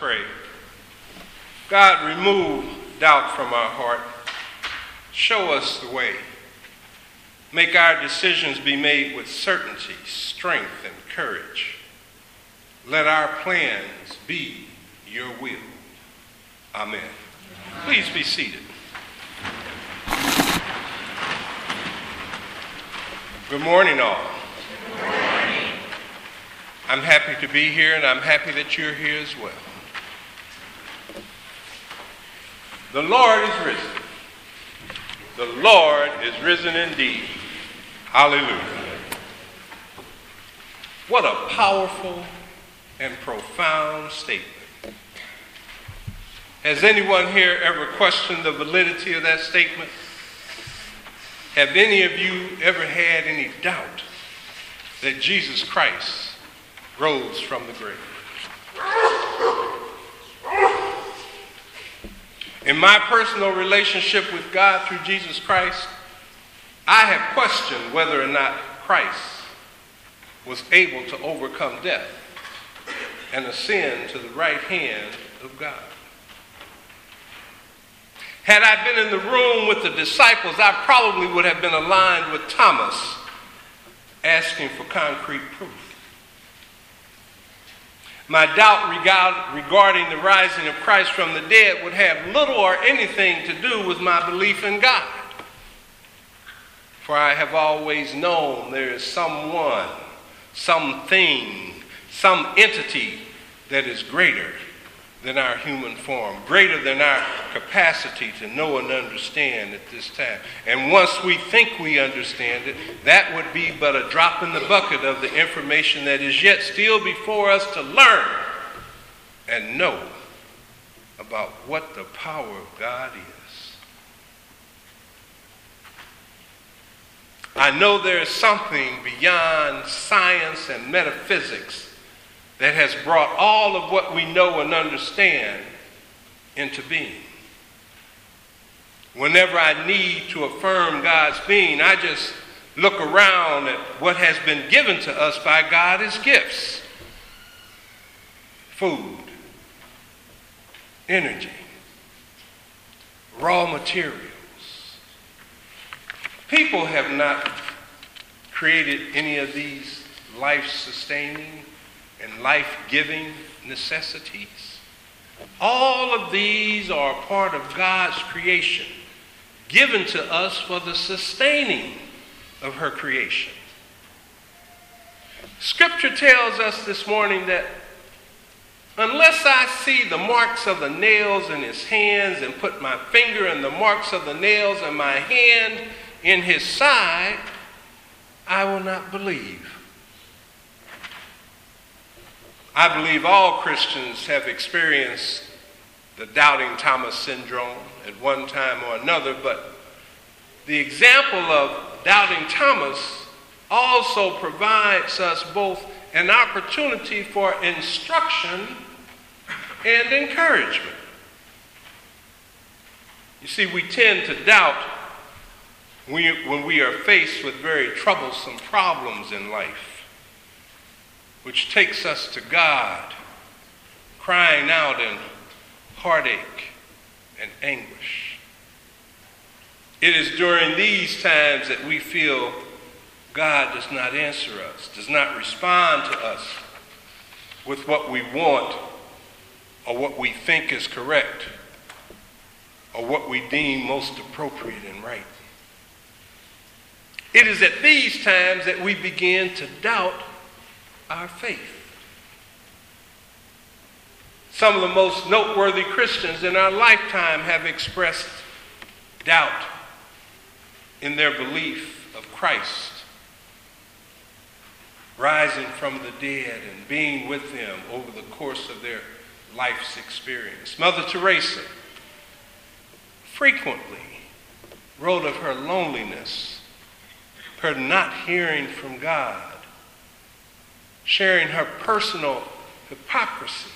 pray. God, remove doubt from our heart. Show us the way. Make our decisions be made with certainty, strength, and courage. Let our plans be your will. Amen. Please be seated. Good morning, all. Good morning. I'm happy to be here, and I'm happy that you're here as well. The Lord is risen. The Lord is risen indeed. Hallelujah. What a powerful and profound statement. Has anyone here ever questioned the validity of that statement? Have any of you ever had any doubt that Jesus Christ rose from the grave? In my personal relationship with God through Jesus Christ, I have questioned whether or not Christ was able to overcome death and ascend to the right hand of God. Had I been in the room with the disciples, I probably would have been aligned with Thomas, asking for concrete proof. My doubt regarding the rising of Christ from the dead would have little or anything to do with my belief in God. For I have always known there is someone, something, some entity that is greater than our human form, greater than our capacity to know and understand at this time. And once we think we understand it, that would be but a drop in the bucket of the information that is yet still before us to learn and know about what the power of God is. I know there is something beyond science and metaphysics that has brought all of what we know and understand into being. Whenever I need to affirm God's being, I just look around at what has been given to us by God as gifts food, energy, raw materials. People have not created any of these life sustaining and life giving necessities. All of these are part of God's creation, given to us for the sustaining of her creation. Scripture tells us this morning that unless I see the marks of the nails in his hands and put my finger in the marks of the nails and my hand in his side, I will not believe. I believe all Christians have experienced the doubting Thomas syndrome at one time or another, but the example of doubting Thomas also provides us both an opportunity for instruction and encouragement. You see, we tend to doubt when we are faced with very troublesome problems in life which takes us to God, crying out in heartache and anguish. It is during these times that we feel God does not answer us, does not respond to us with what we want or what we think is correct or what we deem most appropriate and right. It is at these times that we begin to doubt our faith. Some of the most noteworthy Christians in our lifetime have expressed doubt in their belief of Christ rising from the dead and being with them over the course of their life's experience. Mother Teresa frequently wrote of her loneliness, her not hearing from God, sharing her personal hypocrisy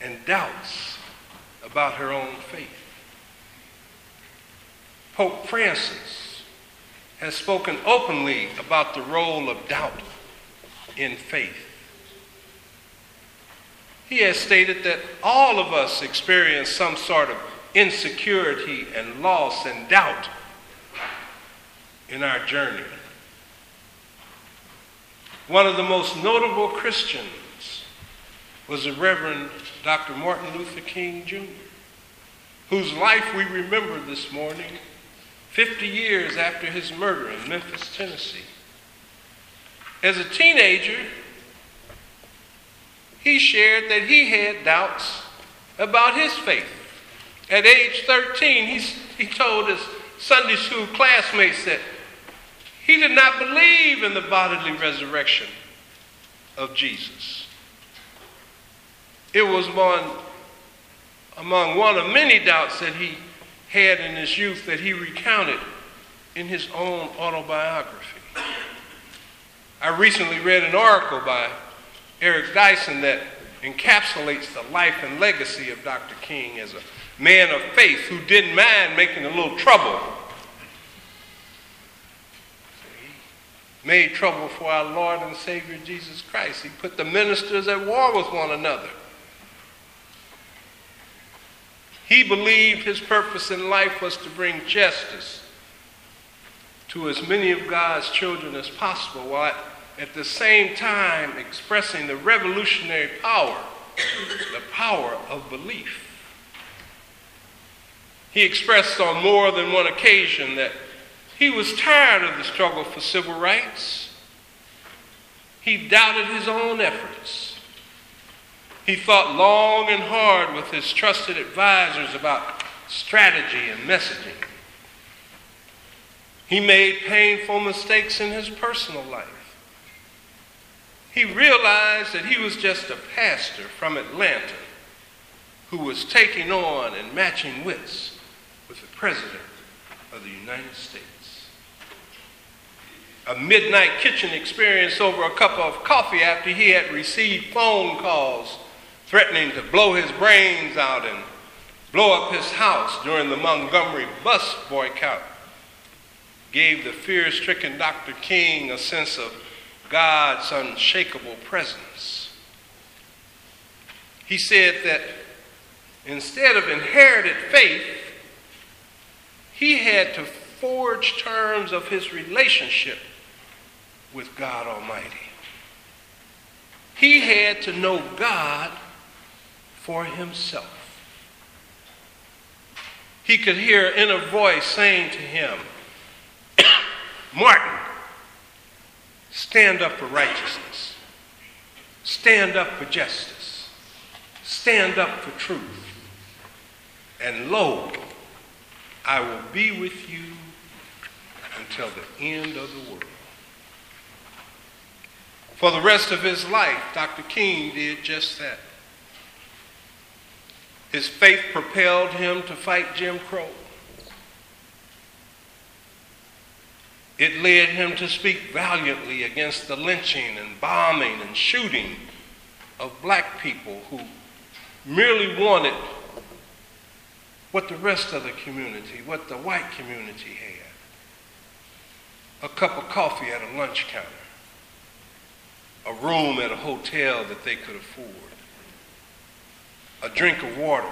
and doubts about her own faith. Pope Francis has spoken openly about the role of doubt in faith. he has stated that all of us experience some sort of insecurity and loss and doubt in our journey. One of the most notable Christians was the Reverend Dr. Martin Luther King Jr., whose life we remember this morning 50 years after his murder in Memphis, Tennessee. As a teenager, he shared that he had doubts about his faith. At age 13, he, he told his Sunday school classmates that he did not believe in the bodily resurrection of Jesus. It was one among one of many doubts that he had in his youth that he recounted in his own autobiography. I recently read an article by Eric Dyson that encapsulates the life and legacy of Dr. King as a man of faith who didn't mind making a little trouble. Made trouble for our Lord and Savior Jesus Christ. He put the ministers at war with one another. He believed his purpose in life was to bring justice to as many of God's children as possible while at the same time expressing the revolutionary power, the power of belief. He expressed on more than one occasion that he was tired of the struggle for civil rights. He doubted his own efforts. He thought long and hard with his trusted advisors about strategy and messaging. He made painful mistakes in his personal life. He realized that he was just a pastor from Atlanta who was taking on and matching wits with the President of the United States. A midnight kitchen experience over a cup of coffee after he had received phone calls threatening to blow his brains out and blow up his house during the Montgomery bus boycott gave the fear stricken Dr. King a sense of God's unshakable presence. He said that instead of inherited faith, he had to forge terms of his relationship with God Almighty. He had to know God for himself. He could hear an inner voice saying to him, Martin, stand up for righteousness, stand up for justice, stand up for truth, and lo, I will be with you until the end of the world. For the rest of his life, Dr. King did just that. His faith propelled him to fight Jim Crow. It led him to speak valiantly against the lynching and bombing and shooting of black people who merely wanted what the rest of the community, what the white community had. A cup of coffee at a lunch counter, a room at a hotel that they could afford, a drink of water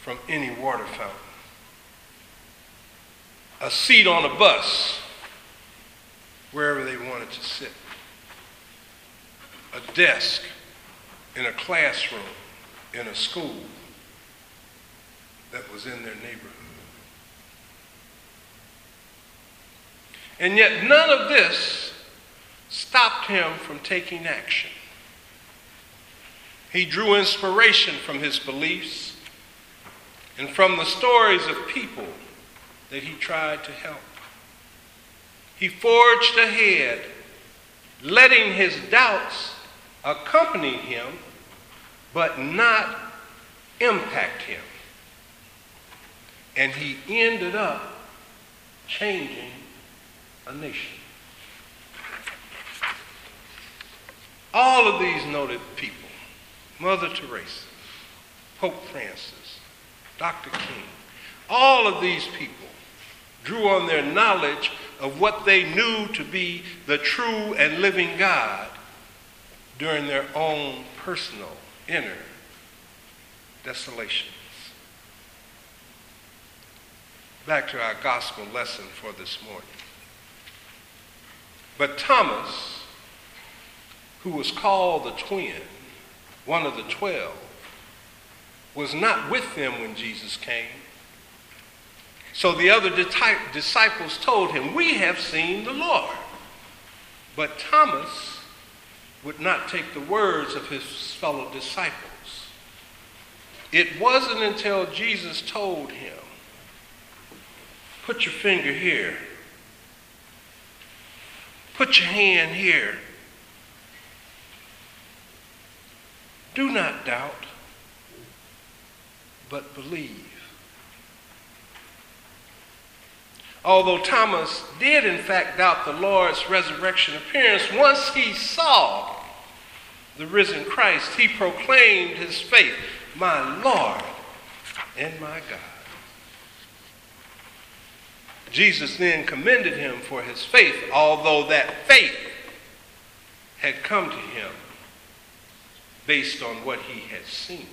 from any water fountain, a seat on a bus wherever they wanted to sit, a desk in a classroom in a school that was in their neighborhood. And yet, none of this stopped him from taking action. He drew inspiration from his beliefs and from the stories of people that he tried to help. He forged ahead, letting his doubts accompany him, but not impact him. And he ended up changing a nation. All of these noted people Mother Teresa, Pope Francis, Dr. King, all of these people drew on their knowledge of what they knew to be the true and living God during their own personal inner desolations. Back to our gospel lesson for this morning. But Thomas, who was called the twin, one of the twelve, was not with them when Jesus came. So the other disciples told him, We have seen the Lord. But Thomas would not take the words of his fellow disciples. It wasn't until Jesus told him, Put your finger here, put your hand here. Do not doubt, but believe. Although Thomas did, in fact, doubt the Lord's resurrection appearance, once he saw the risen Christ, he proclaimed his faith, my Lord and my God. Jesus then commended him for his faith, although that faith had come to him based on what he had seen.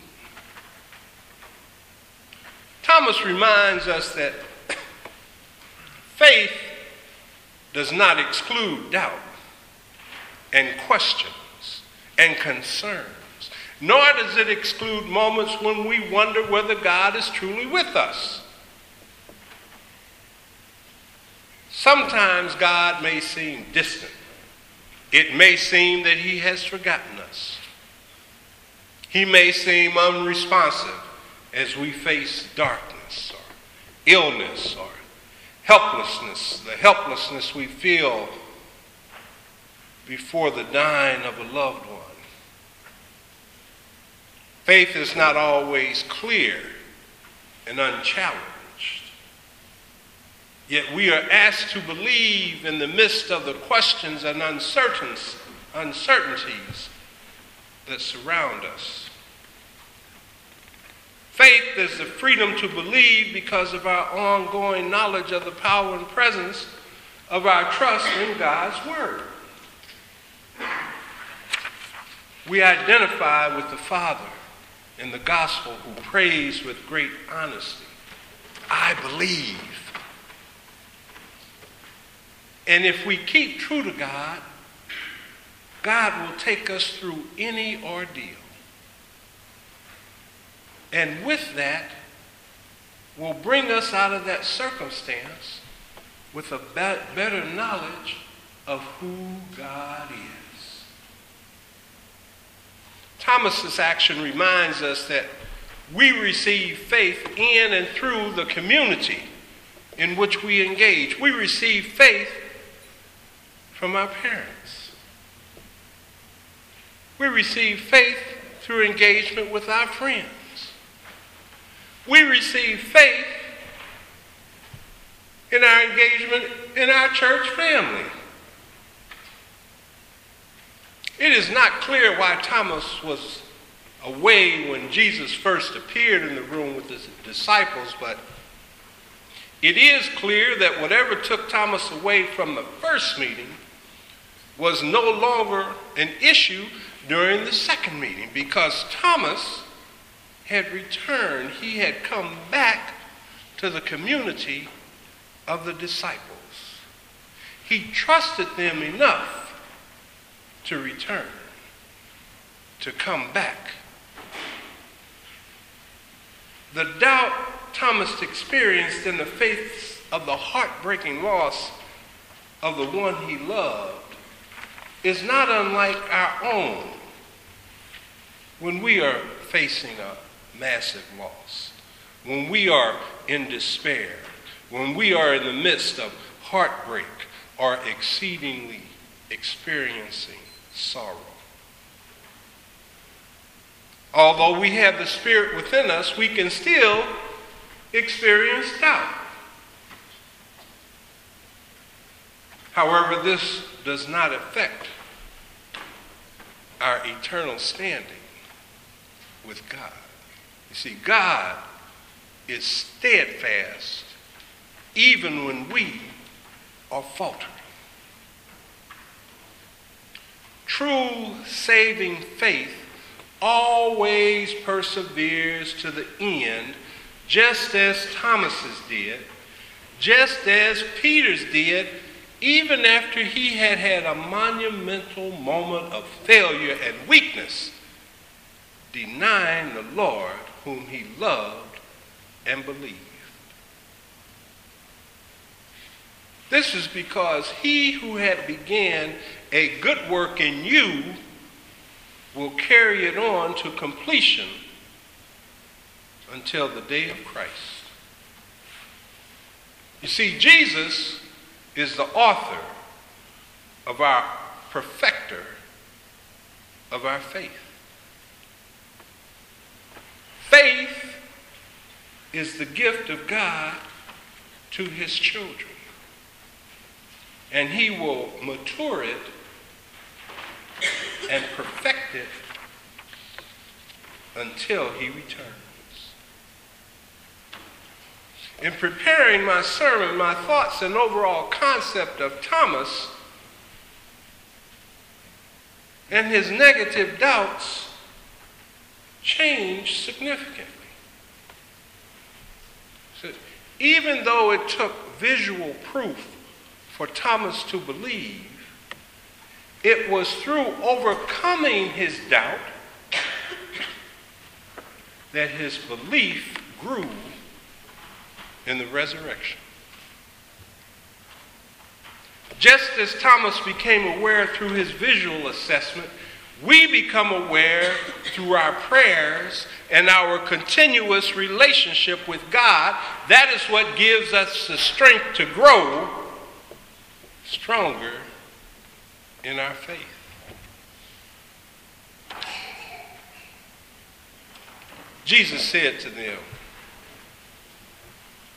Thomas reminds us that faith does not exclude doubt and questions and concerns, nor does it exclude moments when we wonder whether God is truly with us. Sometimes God may seem distant. It may seem that he has forgotten us. He may seem unresponsive as we face darkness or illness or helplessness, the helplessness we feel before the dying of a loved one. Faith is not always clear and unchallenged. Yet we are asked to believe in the midst of the questions and uncertainties that surround us. Faith is the freedom to believe because of our ongoing knowledge of the power and presence of our trust in God's Word. We identify with the Father in the gospel who prays with great honesty I believe. And if we keep true to God, God will take us through any ordeal. And with that, will bring us out of that circumstance with a better knowledge of who God is. Thomas's action reminds us that we receive faith in and through the community in which we engage. We receive faith from our parents. We receive faith through engagement with our friends. We receive faith in our engagement in our church family. It is not clear why Thomas was away when Jesus first appeared in the room with his disciples, but it is clear that whatever took Thomas away from the first meeting was no longer an issue during the second meeting because Thomas had returned, he had come back to the community of the disciples. He trusted them enough to return, to come back. The doubt Thomas experienced in the face of the heartbreaking loss of the one he loved is not unlike our own when we are facing a massive loss, when we are in despair, when we are in the midst of heartbreak or exceedingly experiencing sorrow. Although we have the Spirit within us, we can still experience doubt. However, this does not affect our eternal standing with God. You see, God is steadfast even when we are faltering. True saving faith always perseveres to the end, just as Thomas's did, just as Peter's did, even after he had had a monumental moment of failure and weakness, denying the Lord whom he loved and believed. This is because he who had began a good work in you will carry it on to completion until the day of Christ. You see, Jesus is the author of our perfecter of our faith. Faith is the gift of God to his children. And he will mature it and perfect it until he returns. In preparing my sermon, my thoughts and overall concept of Thomas and his negative doubts changed significantly. So even though it took visual proof for Thomas to believe, it was through overcoming his doubt that his belief grew in the resurrection. Just as Thomas became aware through his visual assessment, we become aware through our prayers and our continuous relationship with God. That is what gives us the strength to grow stronger in our faith. Jesus said to them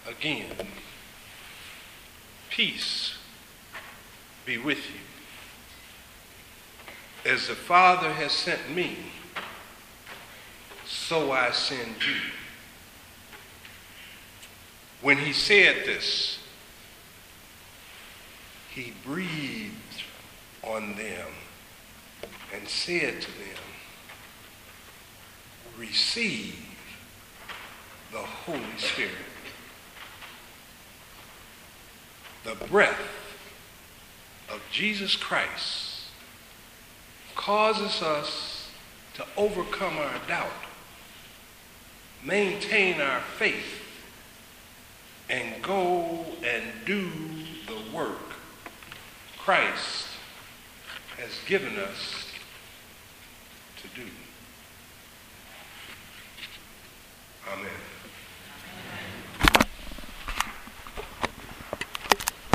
again, Peace be with you. As the Father has sent me, so I send you. When he said this, he breathed on them and said to them, Receive the Holy Spirit. The breath of Jesus Christ causes us to overcome our doubt, maintain our faith, and go and do the work Christ has given us to do. Amen.